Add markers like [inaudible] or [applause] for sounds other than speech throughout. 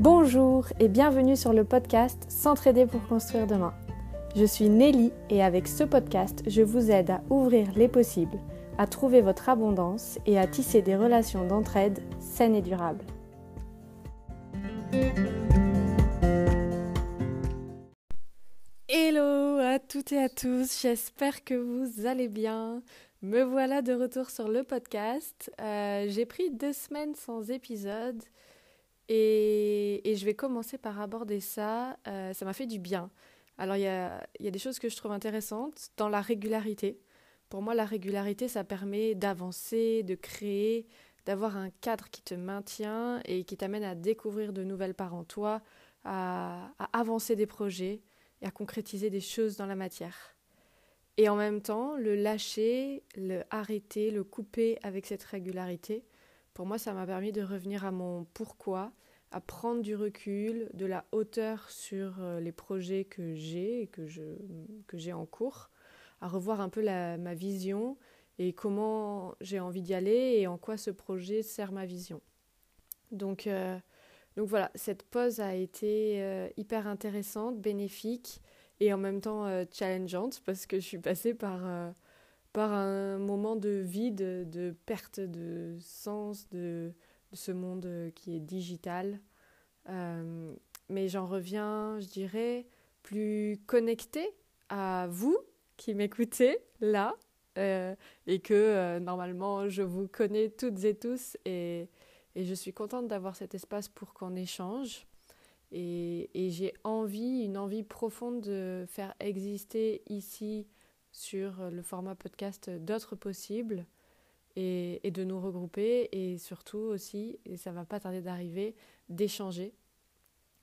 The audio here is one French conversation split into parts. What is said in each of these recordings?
Bonjour et bienvenue sur le podcast S'entraider pour construire demain. Je suis Nelly et avec ce podcast, je vous aide à ouvrir les possibles, à trouver votre abondance et à tisser des relations d'entraide saines et durables. Hello à toutes et à tous, j'espère que vous allez bien. Me voilà de retour sur le podcast. Euh, j'ai pris deux semaines sans épisode et, je vais commencer par aborder ça. Euh, ça m'a fait du bien. Alors il y a, des choses que je trouve intéressantes dans la régularité. Pour moi, la régularité, ça permet d'avancer, de créer, d'avoir un cadre qui te maintient et qui t'amène à découvrir de nouvelles parts en toi, à, à avancer des projets et à concrétiser des choses dans la matière. Et en même temps, le lâcher, le arrêter, le couper avec cette régularité, pour moi, ça m'a permis de revenir à mon pourquoi, à prendre du recul, de la hauteur sur euh, les projets que j'ai et que, je, que j'ai en cours, à revoir un peu ma vision et comment j'ai envie d'y aller et en quoi ce projet sert ma vision. Donc, euh, donc voilà, cette pause a été euh, hyper intéressante, bénéfique et en même temps challengeante parce que je suis passée par, par un moment de vide, de perte de sens, de, de ce monde euh, qui est digital. Euh, mais j'en reviens, je dirais, plus connecté à vous qui m'écoutez là euh, et que normalement je vous connais toutes et tous et, et je suis contente d'avoir cet espace pour qu'on échange. Et, et j'ai envie, une envie profonde de faire exister ici sur le format podcast d'autres possibles et, de nous regrouper et surtout aussi, et ça va pas tarder d'arriver, d'échanger.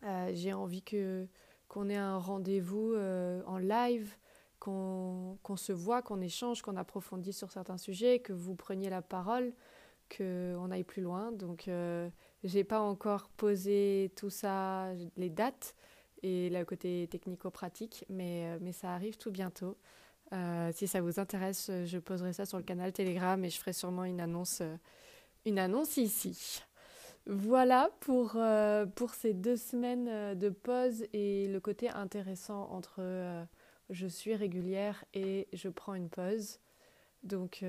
Euh, j'ai envie que qu'on ait un rendez-vous euh, en live, qu'on se voit, qu'on échange, qu'on approfondisse sur certains sujets, que vous preniez la parole, qu'on aille plus loin. Donc, euh, j'ai pas encore posé tout ça, les dates et le côté technico-pratique, mais, mais ça arrive tout bientôt. Euh, si ça vous intéresse, euh, je poserai ça sur le canal Telegram et je ferai sûrement une annonce, euh, ici. Voilà pour, pour ces deux semaines de pause et le côté intéressant entre je suis régulière et je prends une pause. Donc,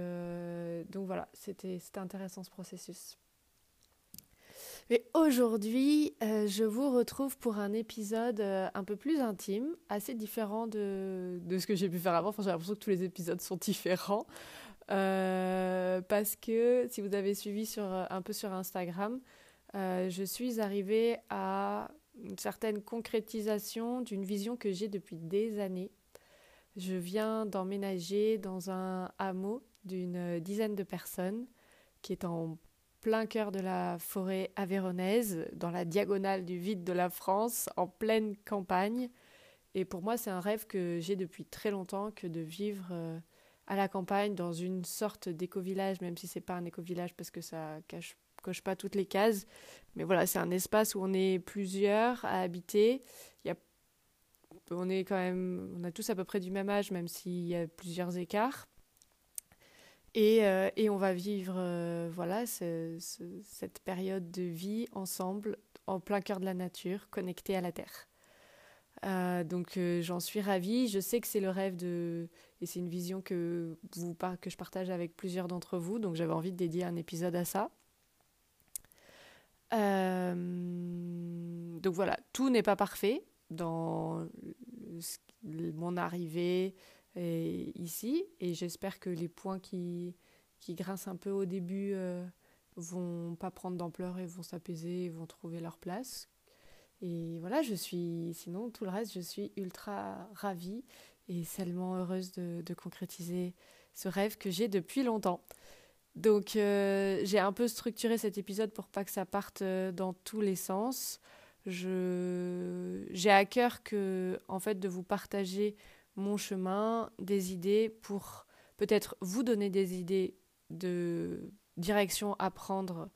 donc voilà, c'était intéressant ce processus. Mais aujourd'hui, euh, je vous retrouve pour un épisode euh, un peu plus intime, assez différent de, ce que j'ai pu faire avant. Enfin, j'ai l'impression que tous les épisodes sont différents. Euh, parce que si vous avez suivi un peu sur Instagram, je suis arrivée à une certaine concrétisation d'une vision que j'ai depuis des années. Je viens d'emménager dans un hameau d'une dizaine de personnes qui est en plein cœur de la forêt avéronaise, dans la diagonale du vide de la France, en pleine campagne. Et pour moi, c'est un rêve que j'ai depuis très longtemps que de vivre euh, à la campagne dans une sorte d'éco-village, même si c'est pas un éco-village parce que ça cache, coche pas toutes les cases. Mais voilà, c'est un espace où on est plusieurs à habiter. Y a, on est quand même, on a tous à peu près du même âge, même s'il y a plusieurs écarts. Et, euh, et, on va vivre euh, voilà, cette période de vie ensemble, en plein cœur de la nature, connectés à la terre. Euh, donc j'en suis ravie. Je sais que c'est le rêve de et c'est une vision que vous que je partage avec plusieurs d'entre vous. Donc j'avais envie de dédier un épisode à ça. donc voilà, tout n'est pas parfait dans mon arrivée, ici. Et j'espère que les points qui, qui grincent un peu au début euh, vont pas prendre d'ampleur et vont s'apaiser et vont trouver leur place. Et voilà, je suis, sinon tout le reste, je suis ultra ravie et tellement heureuse de, de concrétiser ce rêve que j'ai depuis longtemps. Donc euh, j'ai un peu structuré cet épisode pour pas que ça parte euh, dans tous les sens. J'ai à cœur que en fait de vous partager mon chemin, des idées pour peut-être vous donner des idées de direction à prendre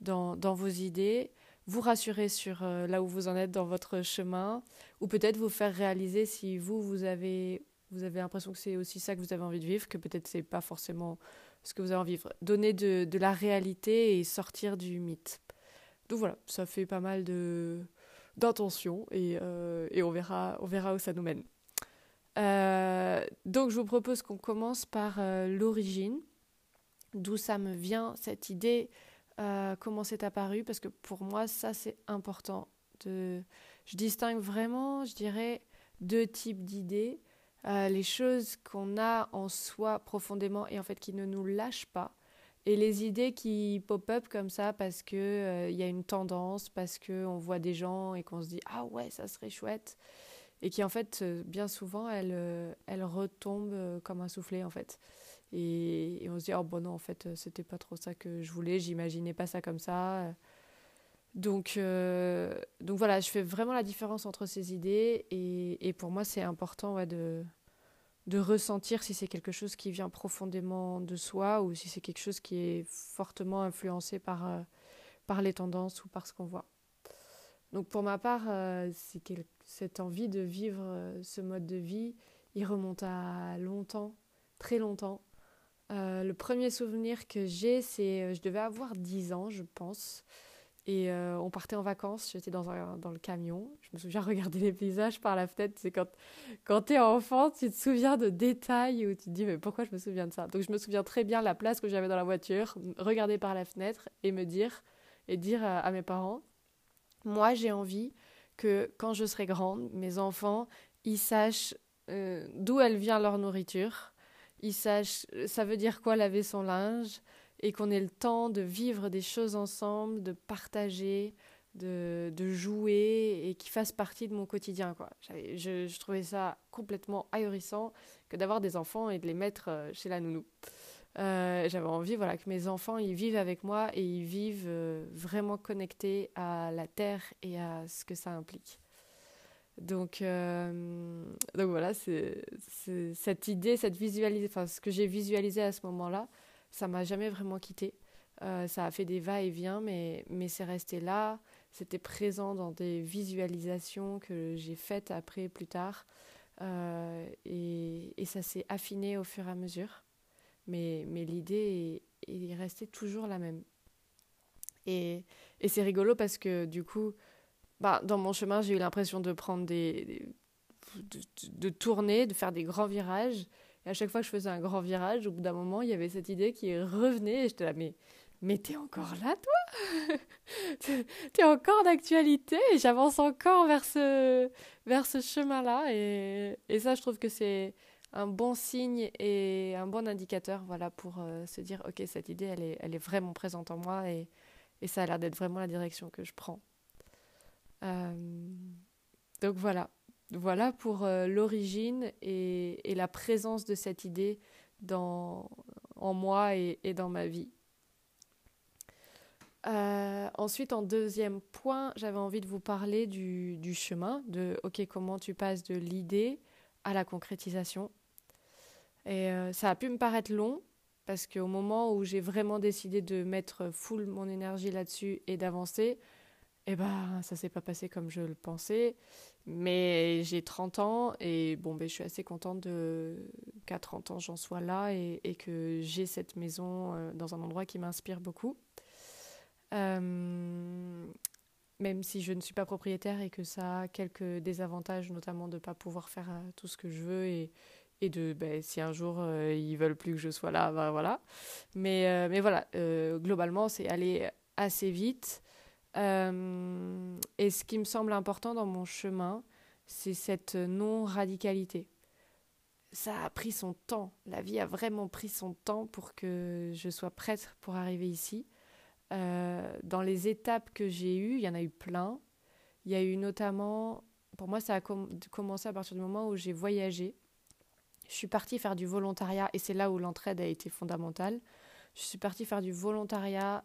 dans, vos idées, vous rassurer sur euh, là où vous en êtes dans votre chemin, ou peut-être vous faire réaliser si vous, vous avez, vous avez l'impression que c'est aussi ça que vous avez envie de vivre, que peut-être c'est pas forcément ce que vous avez envie de vivre. Donner de, la réalité et sortir du mythe. Donc voilà, ça fait pas mal de, d'intention et, et, on, verra, on verra où ça nous mène. Donc je vous propose qu'on commence par l'origine, d'où ça me vient cette idée, comment c'est apparu, parce que pour moi ça c'est important. Je distingue vraiment, je dirais, deux types d'idées. Euh, les choses qu'on a en soi profondément et en fait qui ne nous lâchent pas. Et les idées qui pop-up comme ça parce qu'il il euh, y a une tendance, parce qu'on voit des gens et qu'on se dit Ah ouais, ça serait chouette. Et qui en fait, euh, bien souvent, elles, elles retombent comme un soufflet en fait. Et, on se dit Oh bon, non, en fait, c'était pas trop ça que je voulais, j'imaginais pas ça comme ça. Donc, euh, donc voilà, je fais vraiment la différence entre ces idées et, et pour moi c'est important de, de ressentir si c'est quelque chose qui vient profondément de soi ou si c'est quelque chose qui est fortement influencé par, euh, par les tendances ou par ce qu'on voit. Donc pour ma part, euh, cette envie de vivre ce mode de vie, il remonte à longtemps, très longtemps. le premier souvenir que j'ai, c'est je devais avoir 10 ans, je pense. Et euh, on partait en vacances, j'étais dans, dans le camion. Je me souviens [laughs] regarder les paysages par la fenêtre. C'est quand, quand tu es enfant, tu te souviens de détails où tu te dis mais pourquoi je me souviens de ça? Donc je me souviens très bien la place que j'avais dans la voiture, regarder par la fenêtre et me dire, et dire à, mes parents, moi j'ai envie que quand je serai grande, mes enfants, ils sachent euh, d'où elle vient leur nourriture, ils sachent ça veut dire quoi laver son linge, et qu'on ait le temps de vivre des choses ensemble, de partager, de, de jouer et qui fassent partie de mon quotidien. Quoi. Je, je, trouvais ça complètement ahurissant que d'avoir des enfants et de les mettre euh, chez la nounou. Euh, j'avais envie voilà, que mes enfants ils vivent avec moi et ils vivent euh, vraiment connectés à la terre et à ce que ça implique. Donc, donc voilà, c'est cette idée, cette visualisation, ce que j'ai visualisé à ce moment-là, ça m'a jamais vraiment quitté. Euh, ça a fait des va-et-vient, mais, mais c'est resté là. C'était présent dans des visualisations que j'ai faites après, plus tard. Euh, et, et, ça s'est affiné au fur et à mesure. Mais, mais l'idée est, est, restée toujours la même. Et, et c'est rigolo parce que du coup, bah, dans mon chemin, j'ai eu l'impression de prendre des, de, tourner, de faire des grands virages à chaque fois que je faisais un grand virage, au bout d'un moment, il y avait cette idée qui revenait et j'étais là, mais, mais t'es encore là, toi? [laughs] T'es encore d'actualité? Et j'avance encore vers ce, vers ce chemin-là. Et, et ça, je trouve que c'est un bon signe et un bon indicateur voilà, pour euh, se dire, ok, cette idée, elle est, vraiment présente en moi et, ça a l'air d'être vraiment la direction que je prends. Euh, donc voilà, voilà pour euh, l'origine et, la présence de cette idée en moi et, dans ma vie. Ensuite, en deuxième point, j'avais envie de vous parler du, chemin, de OK, comment tu passes de l'idée à la concrétisation. Et euh, ça a pu me paraître long, parce qu'au moment où j'ai vraiment décidé de mettre full mon énergie là-dessus et d'avancer, eh ben, ça s'est pas passé comme je le pensais. Mais j'ai 30 ans et bon, ben, je suis assez contente de, qu'à 30 ans j'en sois là et, et que j'ai cette maison euh, dans un endroit qui m'inspire beaucoup. Euh, même si je ne suis pas propriétaire et que ça a quelques désavantages, notamment de ne pas pouvoir faire tout ce que je veux et de ben, si un jour ils veulent plus que je sois là, ben, voilà. Mais, mais voilà, globalement, c'est aller assez vite. Euh, et ce qui me semble important dans mon chemin, c'est cette non-radicalité. Ça a pris son temps, la vie a vraiment pris son temps pour que je sois prête pour arriver ici. Euh, dans les étapes que j'ai eues, il y en a eu plein. Il y a eu notamment, pour moi, ça a commencé à partir du moment où j'ai voyagé. Je suis partie faire du volontariat et c'est là où l'entraide a été fondamentale. Je suis partie faire du volontariat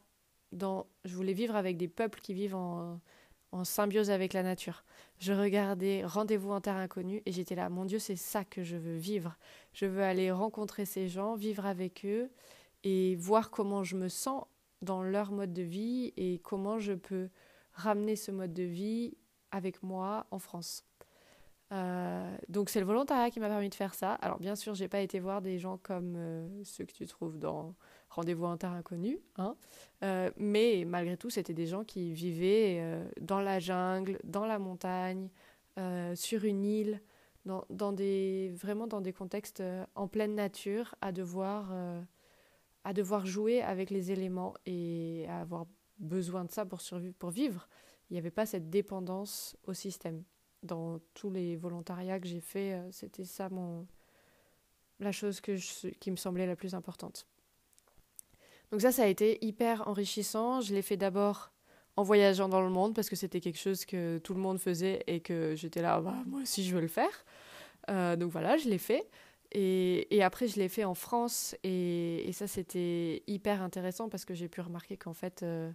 je voulais vivre avec des peuples qui vivent en, symbiose avec la nature. Je regardais Rendez-vous en terre inconnue et j'étais là, mon Dieu, c'est ça que je veux vivre. Je veux aller rencontrer ces gens, vivre avec eux et voir comment je me sens dans leur mode de vie et comment je peux ramener ce mode de vie avec moi en France. Euh, donc c'est le volontariat qui m'a permis de faire ça. Alors bien sûr, j'ai pas été voir des gens comme euh, ceux que tu trouves dans rendez-vous en terre inconnue. Hein. mais malgré tout, c'était des gens qui vivaient dans la jungle, dans la montagne, sur une île, dans, des, vraiment dans des contextes en pleine nature, à devoir, à devoir jouer avec les éléments et à avoir besoin de ça pour, pour vivre. Il n'y avait pas cette dépendance au système. Dans tous les volontariats que j'ai faits, euh, c'était ça mon, la chose que qui me semblait la plus importante. Donc ça, ça a été hyper enrichissant. Je l'ai fait d'abord en voyageant dans le monde parce que c'était quelque chose que tout le monde faisait et que j'étais là, bah, moi aussi je veux le faire. Euh, donc voilà, je l'ai fait. Et, et, après, je l'ai fait en France et, et ça, c'était hyper intéressant parce que j'ai pu remarquer qu'en fait, euh,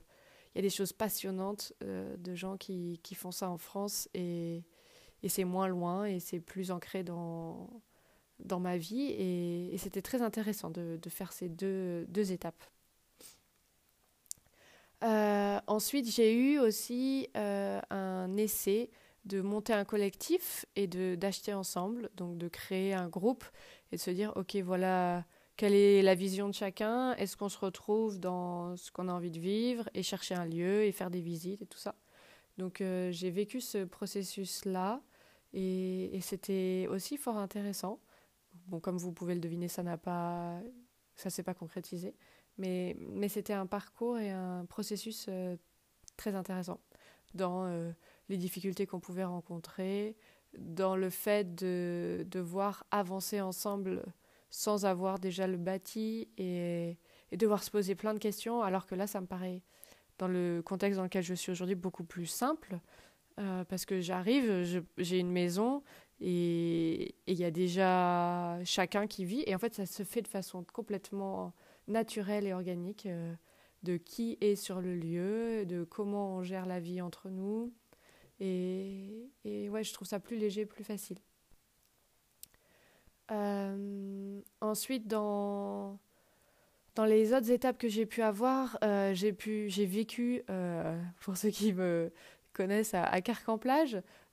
il y a des choses passionnantes de gens qui, qui, font ça en France et, et c'est moins loin et c'est plus ancré dans, dans ma vie. Et, c'était très intéressant de, de, faire ces deux, deux étapes. Euh, ensuite, j'ai eu aussi euh, un essai de monter un collectif et de d'acheter ensemble, donc de créer un groupe et de se dire ok voilà quelle est la vision de chacun? Est-ce qu'on se retrouve dans ce qu'on a envie de vivre et chercher un lieu et faire des visites et tout ça? Donc euh, j'ai vécu ce processus-là et, et c'était aussi fort intéressant. Bon, comme vous pouvez le deviner, ça n'a pas, ça s'est pas concrétisé, mais mais c'était un parcours et un processus euh, très intéressant dans euh, les difficultés qu'on pouvait rencontrer, dans le fait de devoir avancer ensemble sans avoir déjà le bâti et, et, devoir se poser plein de questions, alors que là, ça me paraît, dans le contexte dans lequel je suis aujourd'hui, beaucoup plus simple, euh, parce que j'arrive, j'ai une maison et il y a déjà chacun qui vit, et en fait, ça se fait de façon complètement naturelle et organique, euh, de qui est sur le lieu, de comment on gère la vie entre nous, et, ouais, je trouve ça plus léger, plus facile. Euh, ensuite, dans, dans les autres étapes que j'ai pu avoir, euh, j'ai vécu, euh, pour ceux qui me connaissent, à, à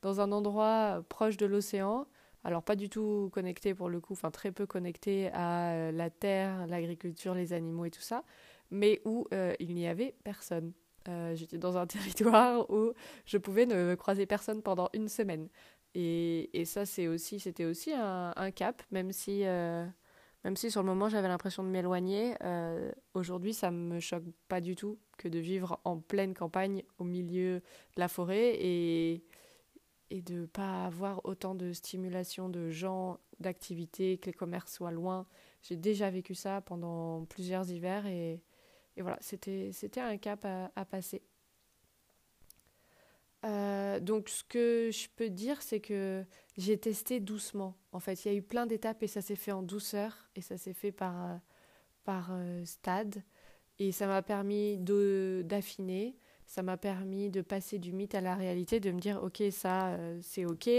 dans un endroit proche de l'océan. Alors pas du tout connecté pour le coup, enfin très peu connecté à la terre, l'agriculture, les animaux et tout ça, mais où il n'y avait personne. J'étais dans un [laughs] territoire où je pouvais ne croiser personne pendant une semaine. Et, ça, c'est aussi, c'était aussi un, cap, même si, euh, même si sur le moment j'avais l'impression de m'éloigner. Euh, Aujourd'hui, ça me choque pas du tout que de vivre en pleine campagne, au milieu de la forêt, et, et de pas avoir autant de stimulation de gens, d'activités, que les commerces soient loin. J'ai déjà vécu ça pendant plusieurs hivers, et, et voilà, c'était un cap à passer. Euh, donc, ce que je peux dire, c'est que j'ai testé doucement. En fait, il y a eu plein d'étapes et ça s'est fait en douceur et ça s'est fait par, euh, par euh, stade. Et ça m'a permis d'affiner, ça m'a permis de passer du mythe à la réalité, de me dire, ok, ça, euh, c'est ok,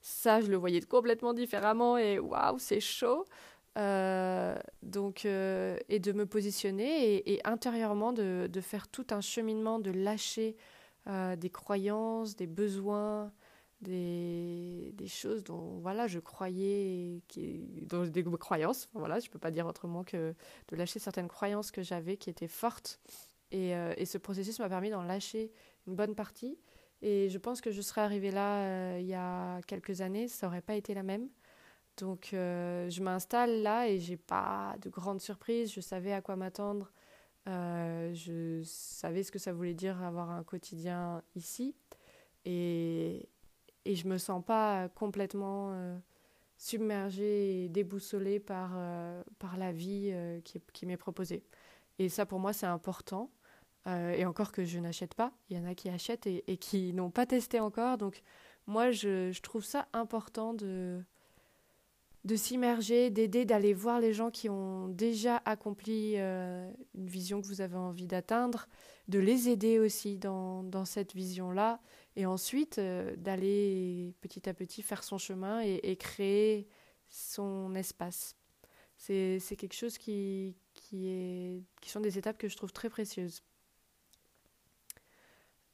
ça, je le voyais complètement différemment et waouh, c'est chaud. Donc, et de me positionner et, et intérieurement de, de, faire tout un cheminement, de lâcher euh, des croyances, des besoins, des, choses dont voilà, je croyais, qui, des croyances, voilà, je ne peux pas dire autrement que de lâcher certaines croyances que j'avais qui étaient fortes. Et, euh, et ce processus m'a permis d'en lâcher une bonne partie. Et je pense que je serais arrivée là euh, il y a quelques années, ça n'aurait pas été la même. Donc je m'installe là et j'ai pas de grandes surprises, je savais à quoi m'attendre. Euh, je savais ce que ça voulait dire avoir un quotidien ici et, et je me sens pas complètement euh, submergée et déboussolée par, euh, par la vie euh, qui, qui m'est proposée. Et ça pour moi c'est important. Et encore que je n'achète pas, il y en a qui achètent et, et qui n'ont pas testé encore. Donc moi je, je trouve ça important de, de s'immerger, d'aider, d'aller voir les gens qui ont déjà accompli euh, une vision que vous avez envie d'atteindre, de les aider aussi dans, dans cette vision-là, et ensuite euh, d'aller petit à petit faire son chemin et, créer son espace. C'est quelque chose qui, qui, est, qui sont des étapes que je trouve très précieuses.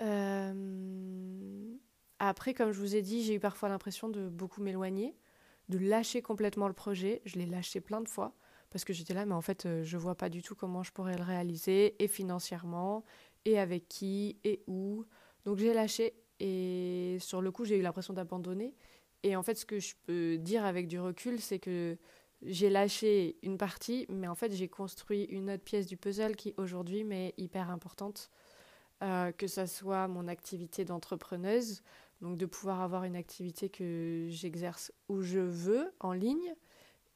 Euh, après, comme je vous ai dit, j'ai eu parfois l'impression de beaucoup m'éloigner de lâcher complètement le projet. Je l'ai lâché plein de fois parce que j'étais là, mais en fait, je vois pas du tout comment je pourrais le réaliser, et financièrement, et avec qui, et où. Donc j'ai lâché, et sur le coup, j'ai eu l'impression d'abandonner. Et en fait, ce que je peux dire avec du recul, c'est que j'ai lâché une partie, mais en fait, j'ai construit une autre pièce du puzzle qui aujourd'hui m'est hyper importante. Euh, que ce soit mon activité d'entrepreneuse, donc de pouvoir avoir une activité que j'exerce où je veux, en ligne,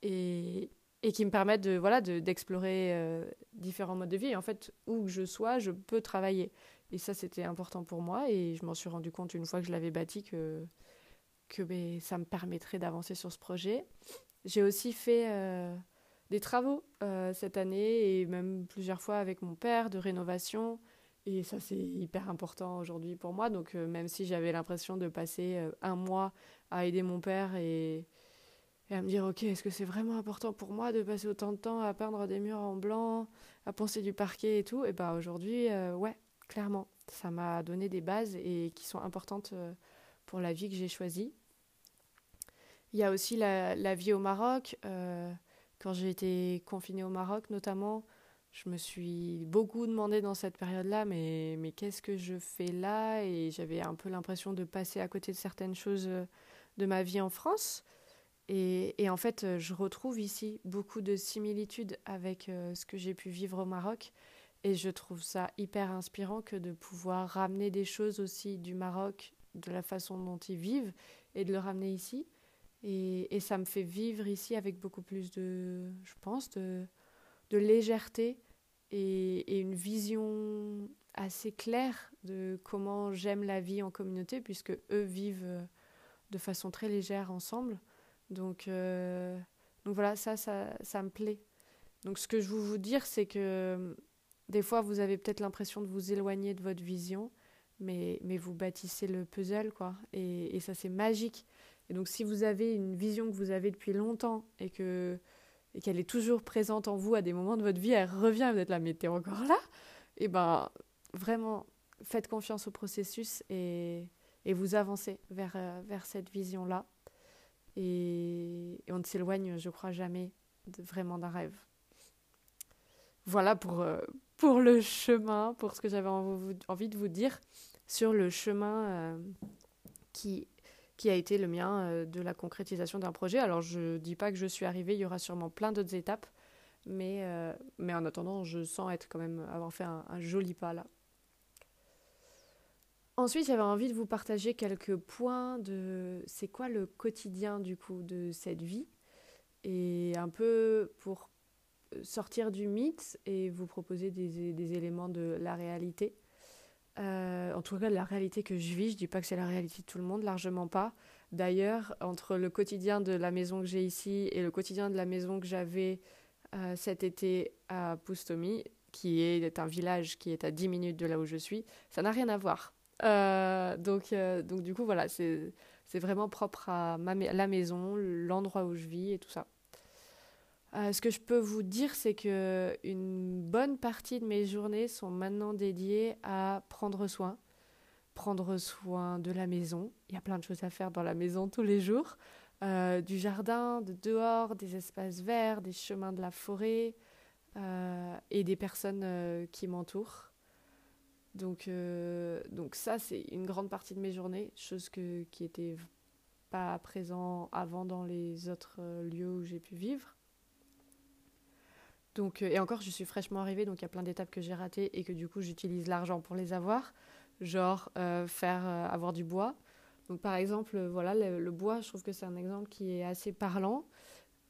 et, et qui me permette de, voilà, d'explorer euh, différents modes de vie. Et en fait, où que je sois, je peux travailler. Et ça, c'était important pour moi, et je m'en suis rendu compte une fois que je l'avais bâti que, que ben, ça me permettrait d'avancer sur ce projet. J'ai aussi fait euh, des travaux euh, cette année et même plusieurs fois avec mon père de rénovation. Et ça, c'est hyper important aujourd'hui pour moi. Donc, euh, même si j'avais l'impression de passer un mois à aider mon père et, à me dire, OK, est-ce que c'est vraiment important pour moi de passer autant de temps à peindre des murs en blanc, à poncer du parquet et tout? Et bien, aujourd'hui, ouais, clairement, ça m'a donné des bases et qui sont importantes pour la vie que j'ai choisie. Il y a aussi la, vie au Maroc. Euh, quand j'ai été confinée au Maroc, notamment, je me suis beaucoup demandé dans cette période-là, mais, mais qu'est-ce que je fais là? Et j'avais un peu l'impression de passer à côté de certaines choses euh, de ma vie en France. Et, et en fait, euh, je retrouve ici beaucoup de similitudes avec ce que j'ai pu vivre au Maroc. Et je trouve ça hyper inspirant que de pouvoir ramener des choses aussi du Maroc, de la façon dont ils vivent, et de le ramener ici. Et, ça me fait vivre ici avec beaucoup plus de, je pense, de, de légèreté et, une vision assez claire de comment j'aime la vie en communauté, puisque eux vivent de façon très légère ensemble. Donc, euh, donc voilà, ça, ça, ça me plaît. Donc ce que je veux vous dire, c'est que des fois, vous avez peut-être l'impression de vous éloigner de votre vision, mais, mais vous bâtissez le puzzle, quoi. Et, et ça, c'est magique. Et donc, si vous avez une vision que vous avez depuis longtemps et que et qu'elle est toujours présente en vous à des moments de votre vie, elle revient, vous êtes là, mais t'es encore là? Et eh ben, vraiment, faites confiance au processus et, et vous avancez vers, euh, vers cette vision-là. Et, on ne s'éloigne, je crois, jamais vraiment d'un rêve. Voilà pour, euh, pour le chemin, pour ce que j'avais envie de vous dire sur le chemin euh, qui qui a été le mien euh, de la concrétisation d'un projet. Alors je ne dis pas que je suis arrivée, il y aura sûrement plein d'autres étapes, mais, euh, mais en attendant, je sens être quand même avoir fait un, joli pas là. Ensuite, j'avais envie de vous partager quelques points de c'est quoi le quotidien du coup de cette vie? Et un peu pour sortir du mythe et vous proposer des, des éléments de la réalité. Euh, en tout cas, la réalité que je vis, je dis pas que c'est la réalité de tout le monde, largement pas. D'ailleurs, entre le quotidien de la maison que j'ai ici et le quotidien de la maison que j'avais euh, cet été à Poustomi, qui est un village qui est à 10 minutes de là où je suis, ça n'a rien à voir. Euh, donc, donc, du coup, voilà, c'est vraiment propre à la maison, l'endroit où je vis et tout ça. Euh, ce que je peux vous dire, c'est que une bonne partie de mes journées sont maintenant dédiées à prendre soin, prendre soin de la maison. Il y a plein de choses à faire dans la maison tous les jours, euh, du jardin, de dehors, des espaces verts, des chemins de la forêt euh, et des personnes qui m'entourent. Donc, donc ça, c'est une grande partie de mes journées, chose qui n'était pas présent avant dans les autres lieux où j'ai pu vivre. Donc, euh, et encore, je suis fraîchement arrivée, donc il y a plein d'étapes que j'ai ratées et que du coup, j'utilise l'argent pour les avoir. Genre, euh, faire euh, avoir du bois. Donc, par exemple, voilà, le, bois, je trouve que c'est un exemple qui est assez parlant.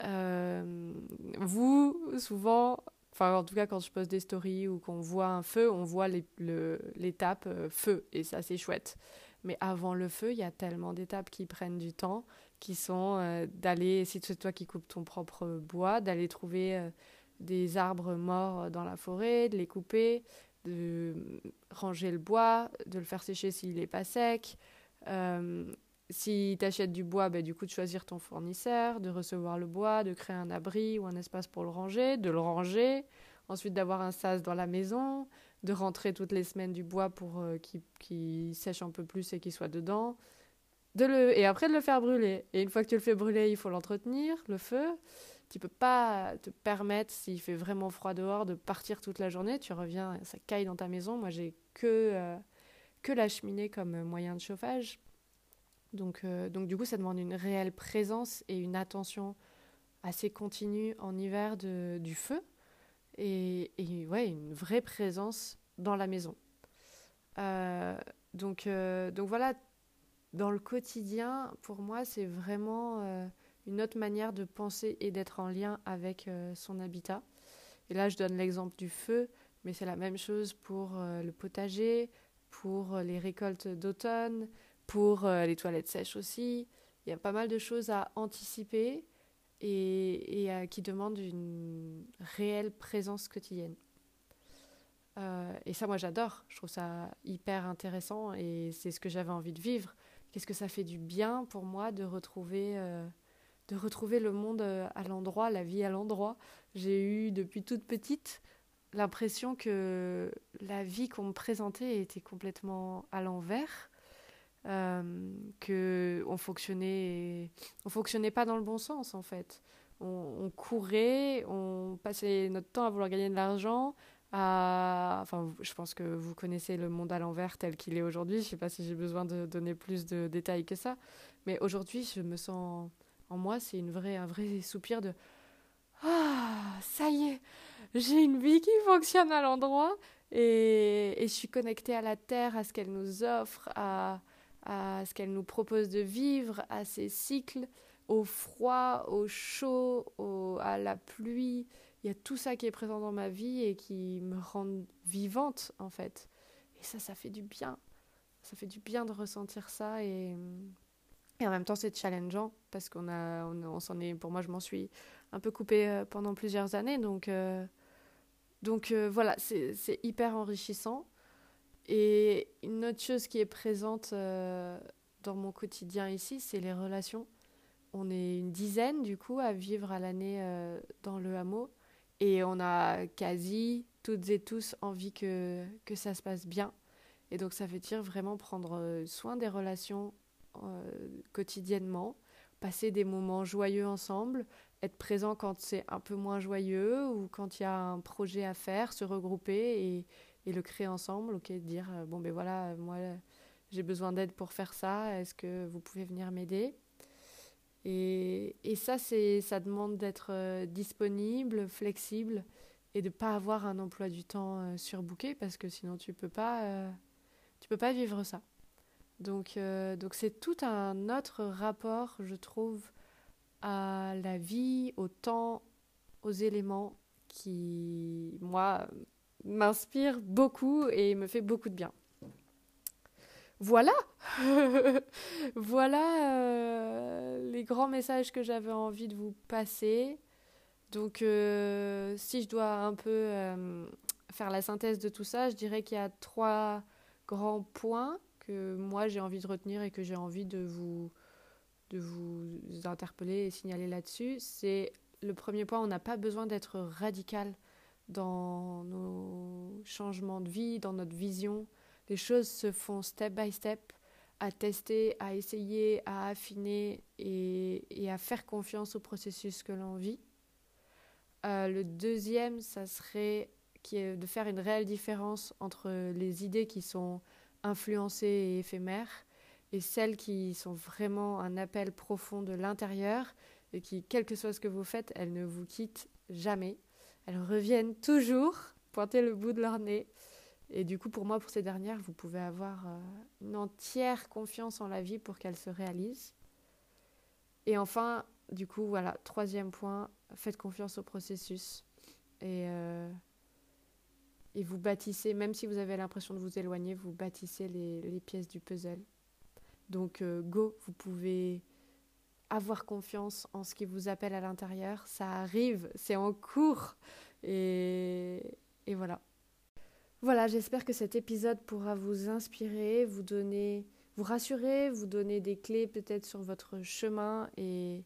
vous, souvent, enfin, en tout cas, quand je poste des stories ou qu'on voit un feu, on voit l'étape feu et ça, c'est chouette. Mais avant le feu, il y a tellement d'étapes qui prennent du temps, qui sont d'aller, si c'est toi qui coupes ton propre bois, d'aller trouver des arbres morts dans la forêt, de les couper, de ranger le bois, de le faire sécher s'il n'est pas sec. Euh, si tu achètes du bois, bah, du coup de choisir ton fournisseur, de recevoir le bois, de créer un abri ou un espace pour le ranger, de le ranger, ensuite d'avoir un sas dans la maison, de rentrer toutes les semaines du bois pour euh, qu'il sèche un peu plus et qu'il soit dedans. De le, et après de le faire brûler. Et une fois que tu le fais brûler, il faut l'entretenir, le feu tu peux pas te permettre, s'il fait vraiment froid dehors, de partir toute la journée. Tu reviens, ça caille dans ta maison. Moi, j'ai que, euh, que la cheminée comme moyen de chauffage. Donc, euh, donc, du coup, ça demande une réelle présence et une attention assez continue en hiver du feu. Et, et, ouais, une vraie présence dans la maison. Euh, donc, donc voilà, dans le quotidien, pour moi, c'est vraiment une autre manière de penser et d'être en lien avec euh, son habitat. Et là, je donne l'exemple du feu, mais c'est la même chose pour euh, le potager, pour euh, les récoltes d'automne, pour les toilettes sèches aussi. Il y a pas mal de choses à anticiper et, et qui demandent une réelle présence quotidienne. et ça, moi, j'adore. Je trouve ça hyper intéressant et c'est ce que j'avais envie de vivre. Qu'est-ce que ça fait du bien pour moi de retrouver de retrouver le monde euh, à l'endroit, la vie à l'endroit. J'ai eu depuis toute petite l'impression que la vie qu'on me présentait était complètement à l'envers, euh, que on fonctionnait, on fonctionnait pas dans le bon sens en fait. On, courait, on passait notre temps à vouloir gagner de l'argent. Enfin, je pense que vous connaissez le monde à l'envers tel qu'il est aujourd'hui. Je sais pas si j'ai besoin de donner plus de détails que ça, mais aujourd'hui, je me sens en moi, c'est une vraie, un vrai soupir de Ah, ça y est, j'ai une vie qui fonctionne à l'endroit et, et, je suis connectée à la terre, à ce qu'elle nous offre, à, à ce qu'elle nous propose de vivre, à ses cycles, au froid, au chaud, au, à la pluie. Il y a tout ça qui est présent dans ma vie et qui me rend vivante en fait. Et ça, ça fait du bien. Ça fait du bien de ressentir ça et et en même temps, c'est challengeant parce qu'on a, on, s'en est, pour moi, je m'en suis un peu coupée euh, pendant plusieurs années. Donc, euh, donc euh, voilà, c'est, hyper enrichissant. Et une autre chose qui est présente dans mon quotidien ici, c'est les relations. On est une dizaine, du coup, à vivre à l'année dans le hameau. Et on a quasi toutes et tous envie que, que ça se passe bien. Et donc, ça veut dire vraiment prendre soin des relations quotidiennement, passer des moments joyeux ensemble, être présent quand c'est un peu moins joyeux ou quand il y a un projet à faire, se regrouper et, et le créer ensemble, ok, dire euh, bon ben voilà, moi j'ai besoin d'aide pour faire ça, est-ce que vous pouvez venir m'aider? Et, et, ça, c'est, ça demande d'être euh, disponible, flexible et de pas avoir un emploi du temps surbooké parce que sinon tu peux pas, tu peux pas vivre ça. Donc, euh, donc c'est tout un autre rapport, je trouve, à la vie, au temps, aux éléments qui, moi, m'inspire beaucoup et me fait beaucoup de bien. Voilà, [laughs] voilà euh, les grands messages que j'avais envie de vous passer. Donc, euh, si je dois un peu faire la synthèse de tout ça, je dirais qu'il y a trois grands points que moi j'ai envie de retenir et que j'ai envie de vous, de vous interpeller et signaler là-dessus, c'est le premier point, on n'a pas besoin d'être radical dans nos changements de vie, dans notre vision. Les choses se font step by step, à tester, à essayer, à affiner et, à faire confiance au processus que l'on vit. Euh, le deuxième, ça serait qui est de faire une réelle différence entre les idées qui sont influencées et éphémères, et celles qui sont vraiment un appel profond de l'intérieur, et qui, quel que soit ce que vous faites, elles ne vous quittent jamais. Elles reviennent toujours pointer le bout de leur nez. Et du coup, pour moi, pour ces dernières, vous pouvez avoir euh, une entière confiance en la vie pour qu'elle se réalise. Et enfin, du coup, voilà, troisième point, faites confiance au processus. Et euh, et vous bâtissez, même si vous avez l'impression de vous éloigner, vous bâtissez les, pièces du puzzle. Donc euh, go, vous pouvez avoir confiance en ce qui vous appelle à l'intérieur. Ça arrive, c'est en cours. Et, voilà. Voilà, j'espère que cet épisode pourra vous inspirer, vous donner, vous rassurer, vous donner des clés peut-être sur votre chemin et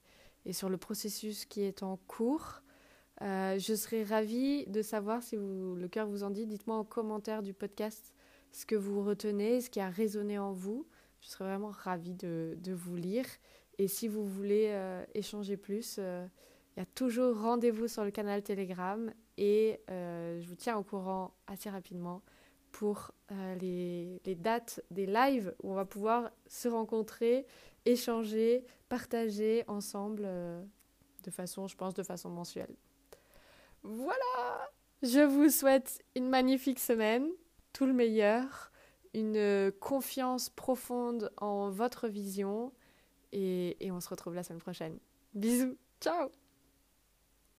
sur le processus qui est en cours. Euh, je serais ravie de savoir si le cœur vous en dit. Dites-moi en commentaire du podcast ce que vous retenez, ce qui a résonné en vous. Je serais vraiment ravie de, vous lire. Et si vous voulez euh, échanger plus, il euh, il y a toujours rendez-vous sur le canal Telegram et je vous tiens au courant assez rapidement pour les, les, dates des lives où on va pouvoir se rencontrer, échanger, partager ensemble de façon, je pense, de façon mensuelle. Voilà. Je vous souhaite une magnifique semaine, tout le meilleur, une confiance profonde en votre vision. Et, et on se retrouve la semaine prochaine. Bisous, ciao